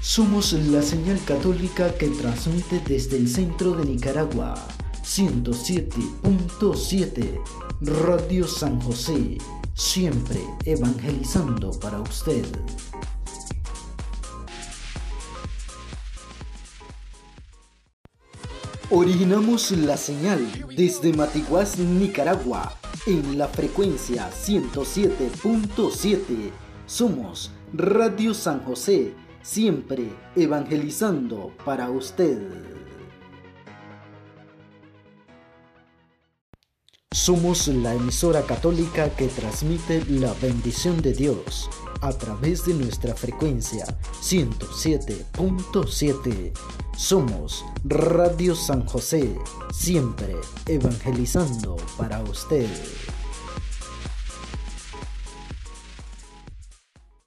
Somos la señal católica que transmite desde el centro de Nicaragua. 107.7 Radio San José, siempre evangelizando para usted. Originamos la señal desde Matiguás, Nicaragua, en la frecuencia 107.7. Somos Radio San José, siempre evangelizando para usted. Somos la emisora católica que transmite la bendición de Dios a través de nuestra frecuencia 107.7. Somos Radio San José, siempre evangelizando para usted.